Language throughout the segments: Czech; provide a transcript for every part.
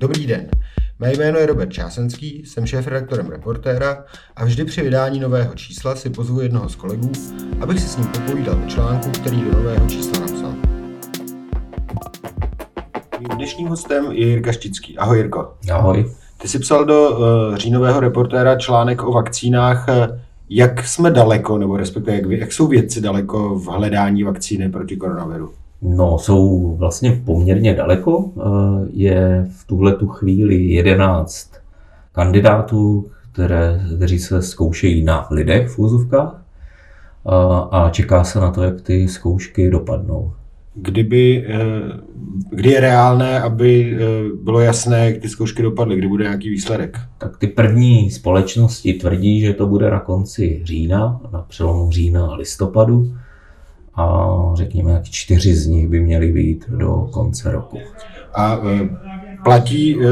Dobrý den, mé jméno je Robert Čásenský, jsem šéf-redaktorem Reportéra a vždy při vydání nového čísla si pozvu jednoho z kolegů, abych si s ním popovídal o článku, který do nového čísla napsal. Mým dnešním hostem je Jirka Štický. Ahoj Jirko. Ahoj. Ty jsi psal do uh, říjnového reportéra článek o vakcínách. Jak jsme daleko, nebo respektive jak, jak jsou vědci daleko v hledání vakcíny proti koronaviru? No, jsou vlastně poměrně daleko. Eh, je v tuhle tu chvíli 11 kandidátů, které, kteří se zkoušejí na lidech v úzovkách a čeká se na to, jak ty zkoušky dopadnou. Kdyby, eh, kdy je reálné, aby eh, bylo jasné, jak ty zkoušky dopadly, kdy bude nějaký výsledek? Tak ty první společnosti tvrdí, že to bude na konci října, na přelomu října a listopadu a řekněme, jak čtyři z nich by měly být do konce roku. A e, platí, e,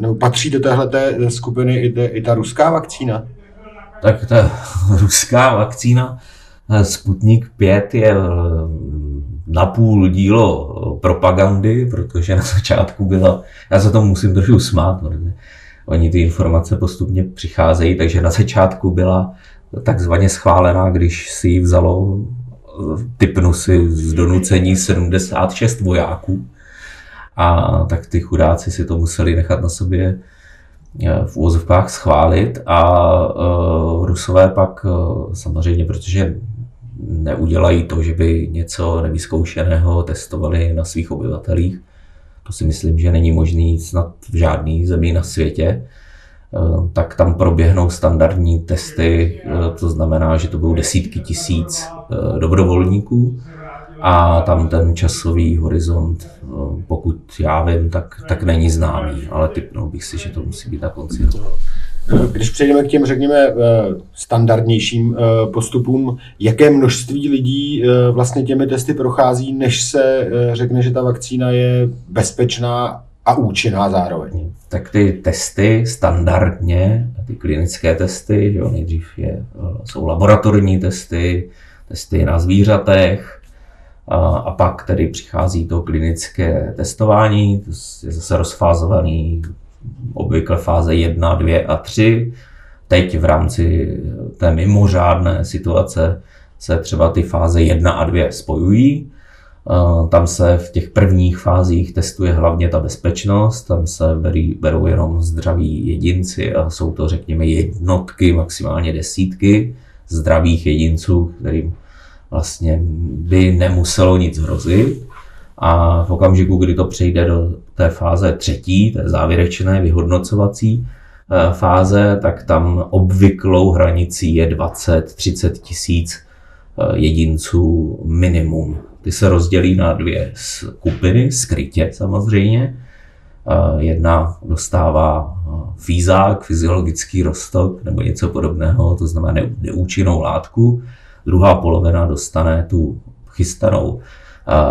nebo patří do téhle skupiny i, i ta ruská vakcína? Tak ta ruská vakcína e, Sputnik 5 je napůl dílo propagandy, protože na začátku byla, já se tomu musím trochu smát, protože oni ty informace postupně přicházejí, takže na začátku byla takzvaně schválená, když si ji vzalo typnu si z donucení 76 vojáků. A tak ty chudáci si to museli nechat na sobě eh, v úvozovkách schválit a uh, Rusové pak uh, samozřejmě, protože neudělají to, že by něco nevyzkoušeného testovali na svých obyvatelích, to si myslím, že není možný snad v žádné zemi na světě, Eh, tak tam proběhnou standardní testy, eh, to znamená, že to budou desítky tisíc eh, dobrovolníků a tam ten časový horizont, pokud já vím, tak, tak není známý, ale typnul bych si, že to musí být na konci roku. Když přejdeme k těm, řekněme, standardnějším postupům, jaké množství lidí vlastně těmi testy prochází, než se řekne, že ta vakcína je bezpečná a účinná zároveň. Tak ty testy standardně, ty klinické testy, že nejdřív je, jsou laboratorní testy, testy na zvířatech, a, a pak tedy přichází to klinické testování, to je zase rozfázovaný obvykle fáze 1, 2 a 3. Teď v rámci té mimořádné situace se třeba ty fáze 1 a 2 spojují tam se v těch prvních fázích testuje hlavně ta bezpečnost, tam se berí, berou jenom zdraví jedinci a jsou to řekněme jednotky, maximálně desítky zdravých jedinců, kterým vlastně by nemuselo nic hrozit. A v okamžiku, kdy to přejde do té fáze třetí, té závěrečné vyhodnocovací eh, fáze, tak tam obvyklou hranicí je 20-30 tisíc eh, jedinců minimum ty se rozdělí na dvě skupiny, skrytě samozřejmě. Jedna dostává fízák, fyziologický rostok nebo něco podobného, to znamená neúčinnou látku. Druhá polovina dostane tu chystanou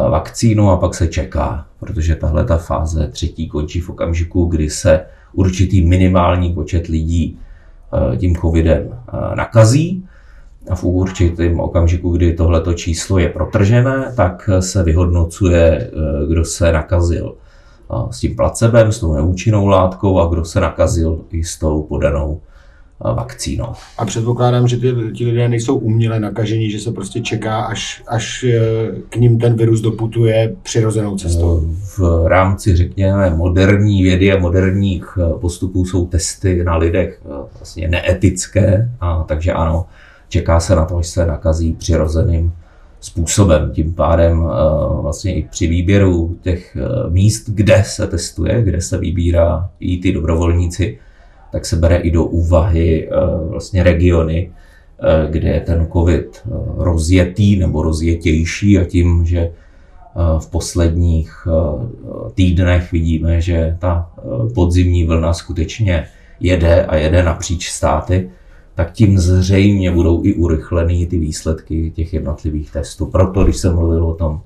vakcínu a pak se čeká, protože tahle ta fáze třetí končí v okamžiku, kdy se určitý minimální počet lidí tím covidem nakazí a v určitém okamžiku, kdy tohleto číslo je protržené, tak se vyhodnocuje, eh, kdo se nakazil s tím placebem, s tou neúčinnou látkou a kdo se nakazil i s tou podanou eh, vakcínou. A předpokládám, že ty, ti lidé nejsou uměle nakažení, že se prostě čeká, až, až eh, k ním ten virus doputuje přirozenou cestou. V rámci, řekněme, moderní vědy a moderních postupů jsou testy na lidech vlastně neetické, a takže ano, čeká se na to, že se nakazí přirozeným způsobem. Tím pádem eh, vlastně i při výběru těch eh, míst, kde se testuje, kde se vybírá i ty dobrovolníci, tak se bere i do úvahy eh, vlastně regiony, kde je ten covid rozjetý nebo rozjetější a tím, že v posledních týdnech vidíme, že ta podzimní vlna skutečně jede a jede napříč státy, tak tím zřejmě budou i urychlený ty výsledky těch jednotlivých testů. Proto, když jsem mluvil o tom,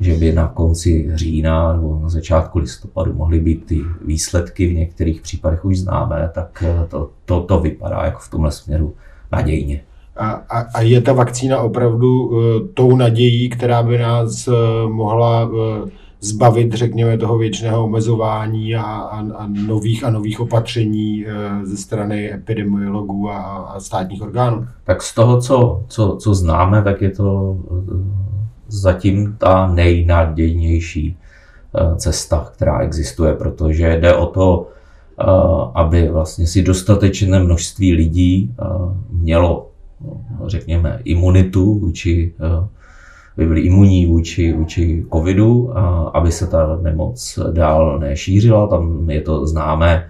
že by na konci října nebo na začátku listopadu mohly být ty výsledky v některých případech už známé, tak eh, to, to, to vypadá jako v tomhle směru nadějně. A, a, a je ta vakcína opravdu uh, tou nadějí, která by nás uh, mohla uh, zbavit, řekněme, toho věčného omezování a, a, a nových a nových opatření eh, ze strany epidemiologů a, a státních orgánů? Tak z toho, co, co, co známe, tak je to eh, zatím ta nejnadějnější eh, cesta, která existuje, protože jde o to, aby vlastně si dostatečné množství lidí mělo, řekněme, imunitu vůči by byli imunní vůči, vůči covidu, a aby se ta nemoc dál nešířila. Tam je to známé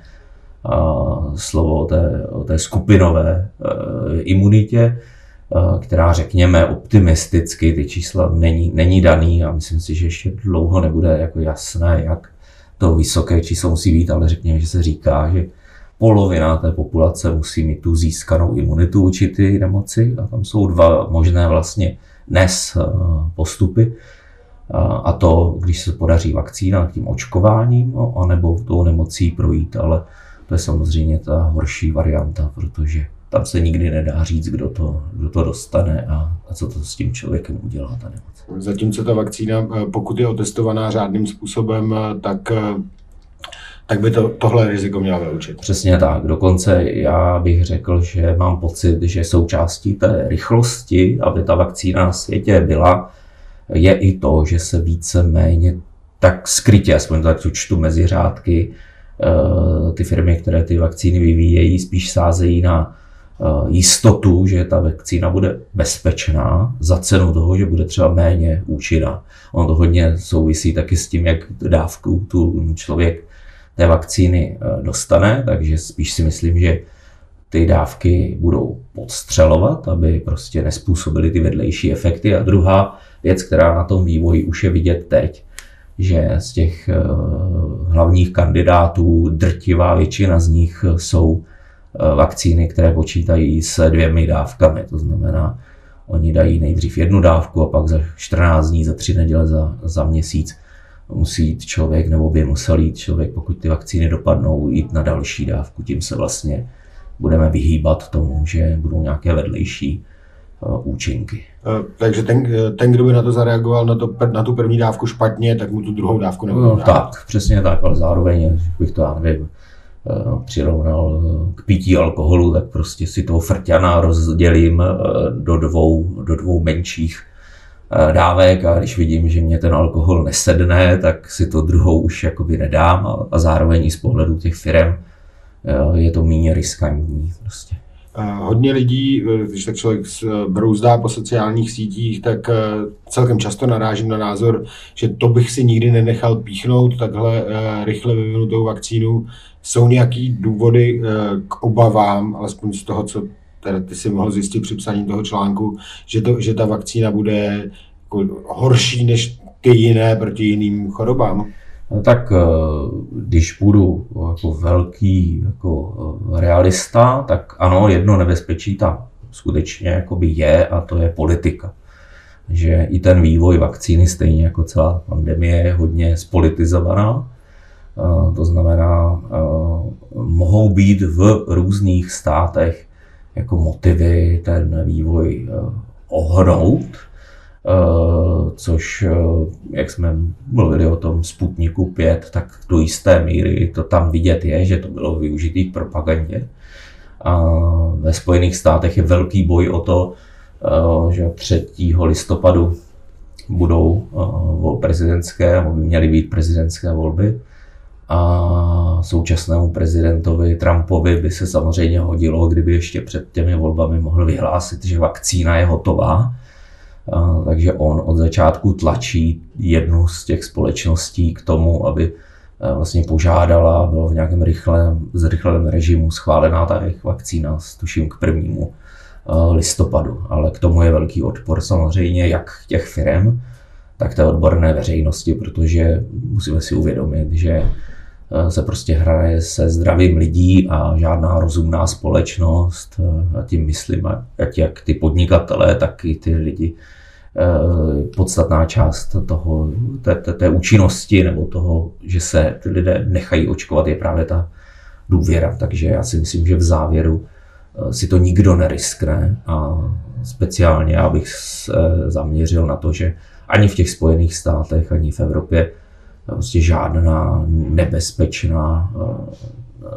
a slovo o té, o té skupinové e, imunitě, e, která řekněme optimisticky, ty čísla není, není daný a myslím si, že ještě dlouho nebude jako jasné, jak to vysoké číslo musí být, ale řekněme, že se říká, že polovina té populace musí mít tu získanou imunitu vůči ty nemoci a tam jsou dva možné vlastně dnes eh, postupy. Eh, a to, když se podaří vakcína tím očkováním, no, anebo tou nemocí projít, ale to je samozřejmě ta horší varianta, protože tam se nikdy nedá říct, kdo to, kdo to dostane a, a co to s tím člověkem udělá ta nemoc. Zatímco ta vakcína, eh, pokud je otestovaná řádným způsobem, tak tak by to, tohle riziko měla vyloučit. Přesně tak. Dokonce já bych řekl, že mám pocit, že součástí té rychlosti, aby ta vakcína na světě byla, je i to, že se více méně tak skrytě, aspoň tak to čtu mezi řádky, eh, ty firmy, které ty vakcíny vyvíjejí, spíš sázejí na eh, jistotu, že ta vakcína bude bezpečná za cenu toho, že bude třeba méně účinná. Ono to hodně souvisí taky s tím, jak dávku tu člověk té vakcíny eh, dostane, takže spíš si myslím, že ty dávky budou podstřelovat, aby prostě nespůsobily ty vedlejší efekty. A druhá věc, která na tom vývoji už je vidět teď, že z těch eh, hlavních kandidátů drtivá většina z nich jsou eh, vakcíny, které počítají s dvěmi dávkami. To znamená, oni dají nejdřív jednu dávku a pak za 14 dní, za tři neděle, za, za měsíc musí jít člověk, nebo by musel jít člověk, pokud ty vakcíny dopadnou, jít na další dávku. Tím se vlastně budeme vyhýbat tomu, že budou nějaké vedlejší uh, účinky. Uh, takže ten, ten, kdo by na to zareagoval, na, to, na tu první dávku špatně, tak mu tu druhou dávku nebude no, Tak, přesně tak, ale zároveň bych to, já nevím, přirovnal k pití alkoholu, tak prostě si toho frťana rozdělím do dvou, do dvou menších Eh, dávek a když vidím, že mě ten alkohol nesedne, tak si to druhou už jakoby nedám a, zároveň z pohledu těch firm eh, je to méně riskantní. Prostě. Hodně lidí, eh, když tak člověk brouzdá po sociálních sítích, tak celkem často narážím na názor, že to bych si nikdy nenechal píchnout, takhle rychle vyvinutou vakcínu. Jsou nějaký důvody k obavám, alespoň z toho, co teda ty si mohl zjistit při psaní toho článku, že, to, že ta vakcína bude jako horší než ty jiné proti jiným chorobám? No tak eh, když budu jako velký jako eh, realista, tak ano, jedno nebezpečí tam skutečně je a to je politika. Že i ten vývoj vakcíny, stejně jako celá pandemie, je hodně spolitizovaná. Eh, to znamená, mohou být v různých státech jako motivy ten vývoj eh, ohnout, eh, což, eh, jak jsme mluvili o tom Sputniku 5, tak do jisté míry to tam vidět je, že to bylo využitý k propagandě. A ve Spojených státech je velký boj o to, že 3. listopadu budou prezidentské, nebo by měly být prezidentské volby a současnému prezidentovi Trumpovi by se samozřejmě hodilo, kdyby ještě před těmi volbami mohl vyhlásit, že vakcína je hotová. Takže on od začátku tlačí jednu z těch společností k tomu, aby vlastně požádala, bylo v nějakém rychlém, zrychleném režimu schválená ta jejich vakcína, tuším k prvnímu listopadu. Ale k tomu je velký odpor samozřejmě jak těch firm, tak té odborné veřejnosti, protože musíme si uvědomit, že se prostě hraje se zdravím lidí a žádná rozumná společnost, eh, a tím myslím, ať jak ty podnikatelé, tak i ty lidi, eh, podstatná část toho, té, té, té účinnosti nebo toho, že se ty lidé nechají očkovat, je právě ta důvěra. Takže já si myslím, že v závěru si to nikdo neriskne a speciálně já bych se zaměřil na to, že ani v těch Spojených státech, ani v Evropě prostě žádná nebezpečná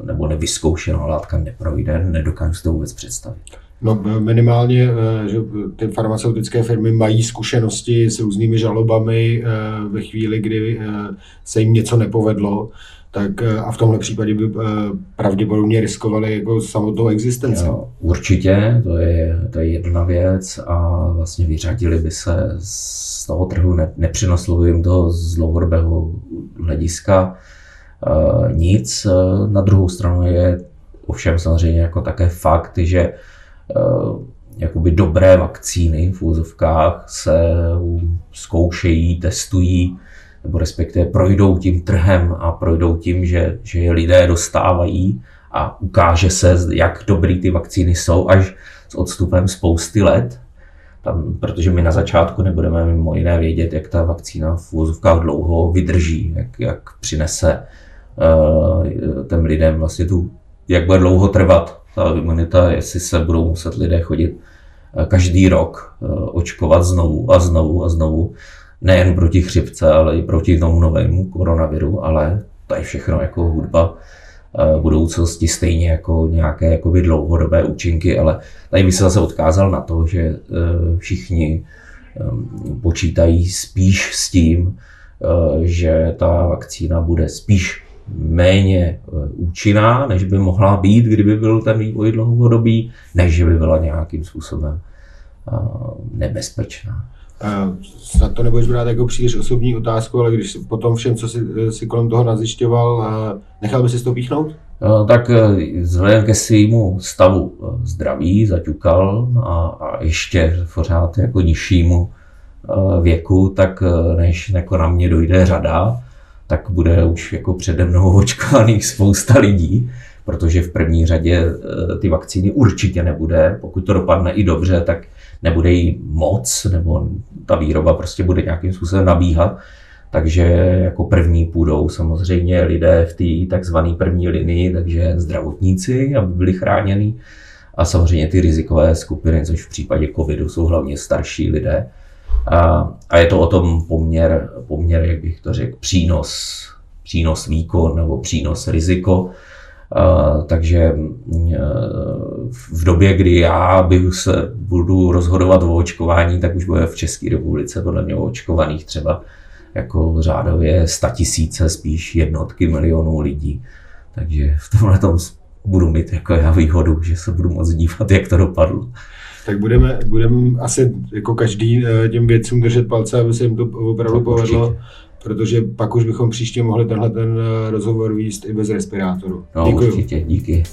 nebo nevyzkoušená látka neprojde, nedokážu si to vůbec představit. No minimálně, že ty farmaceutické firmy mají zkušenosti s různými žalobami ve chvíli, kdy se jim něco nepovedlo, tak eh, a v tomhle případě by eh, pravděpodobně riskovali jako samotnou existenci. Jo, určitě, to je, to je jedna věc a vlastně vyřadili by se z toho trhu, ne, nepřinoslo jim to z dlouhodobého hlediska e, nic. Na druhou stranu je ovšem samozřejmě jako také fakt, že e, jakoby dobré vakcíny v úzovkách se zkoušejí, testují nebo respektive projdou tím trhem a projdou tím, že, že je lidé dostávají a ukáže se, jak dobrý ty vakcíny jsou až s odstupem spousty let. Tam, protože my na začátku nebudeme mimo jiné vědět, jak ta vakcína v úvozovkách dlouho vydrží, jak, jak přinese uh, těm lidem vlastně tu, jak bude dlouho trvat ta imunita, jestli se budou muset lidé chodit uh, každý rok uh, očkovat znovu a znovu a znovu nejen proti chřipce, ale i proti tomu novému koronaviru, ale to je všechno jako hudba eh, budoucnosti, stejně jako nějaké jakoby dlouhodobé účinky, ale tady bych se zase odkázal na to, že eh, všichni ehm, počítají spíš s tím, eh, že ta vakcína bude spíš méně účinná, než by mohla být, kdyby byl ten vývoj dlouhodobý, než by byla nějakým způsobem nebezpečná. Snad to nebudeš brát jako příliš osobní otázku, ale když po tom všem, co si kolem toho nazjišťoval, nechal by si to píchnout? Tak e, vzhledem ke svému stavu e, zdraví zaťukal a, a ještě pořád jako nižšímu e, věku, tak než jako na mě dojde řada, tak bude už jako přede mnou očkovaných spousta lidí, protože v první řadě ty vakcíny určitě nebude. Pokud to dopadne i dobře, tak nebude jí moc, nebo ta výroba prostě bude nějakým způsobem nabíhat. Takže jako první půjdou samozřejmě lidé v té takzvané první linii, takže zdravotníci, aby byli chráněni. A samozřejmě ty rizikové skupiny, což v případě covidu jsou hlavně starší lidé. A, a je to o tom poměr, poměr, jak bych to řekl, přínos, přínos výkon nebo přínos riziko takže mm, v době, kdy já bych se budu rozhodovat o očkování, tak už bude v České republice podle mě očkovaných třeba jako řádově tisíce, spíš jednotky milionů lidí. Takže v tomhle tom budu mít jako já výhodu, že se budu moc dívat, jak to dopadlo. Tak budeme, budeme asi jako každý eh, těm vědcům držet palce, aby se jim to opravdu tak povedlo. Určitě protože pak už bychom příště mohli tenhle ten eh, rozhovor výst i bez respirátoru. No, Děkuji. určitě, díky.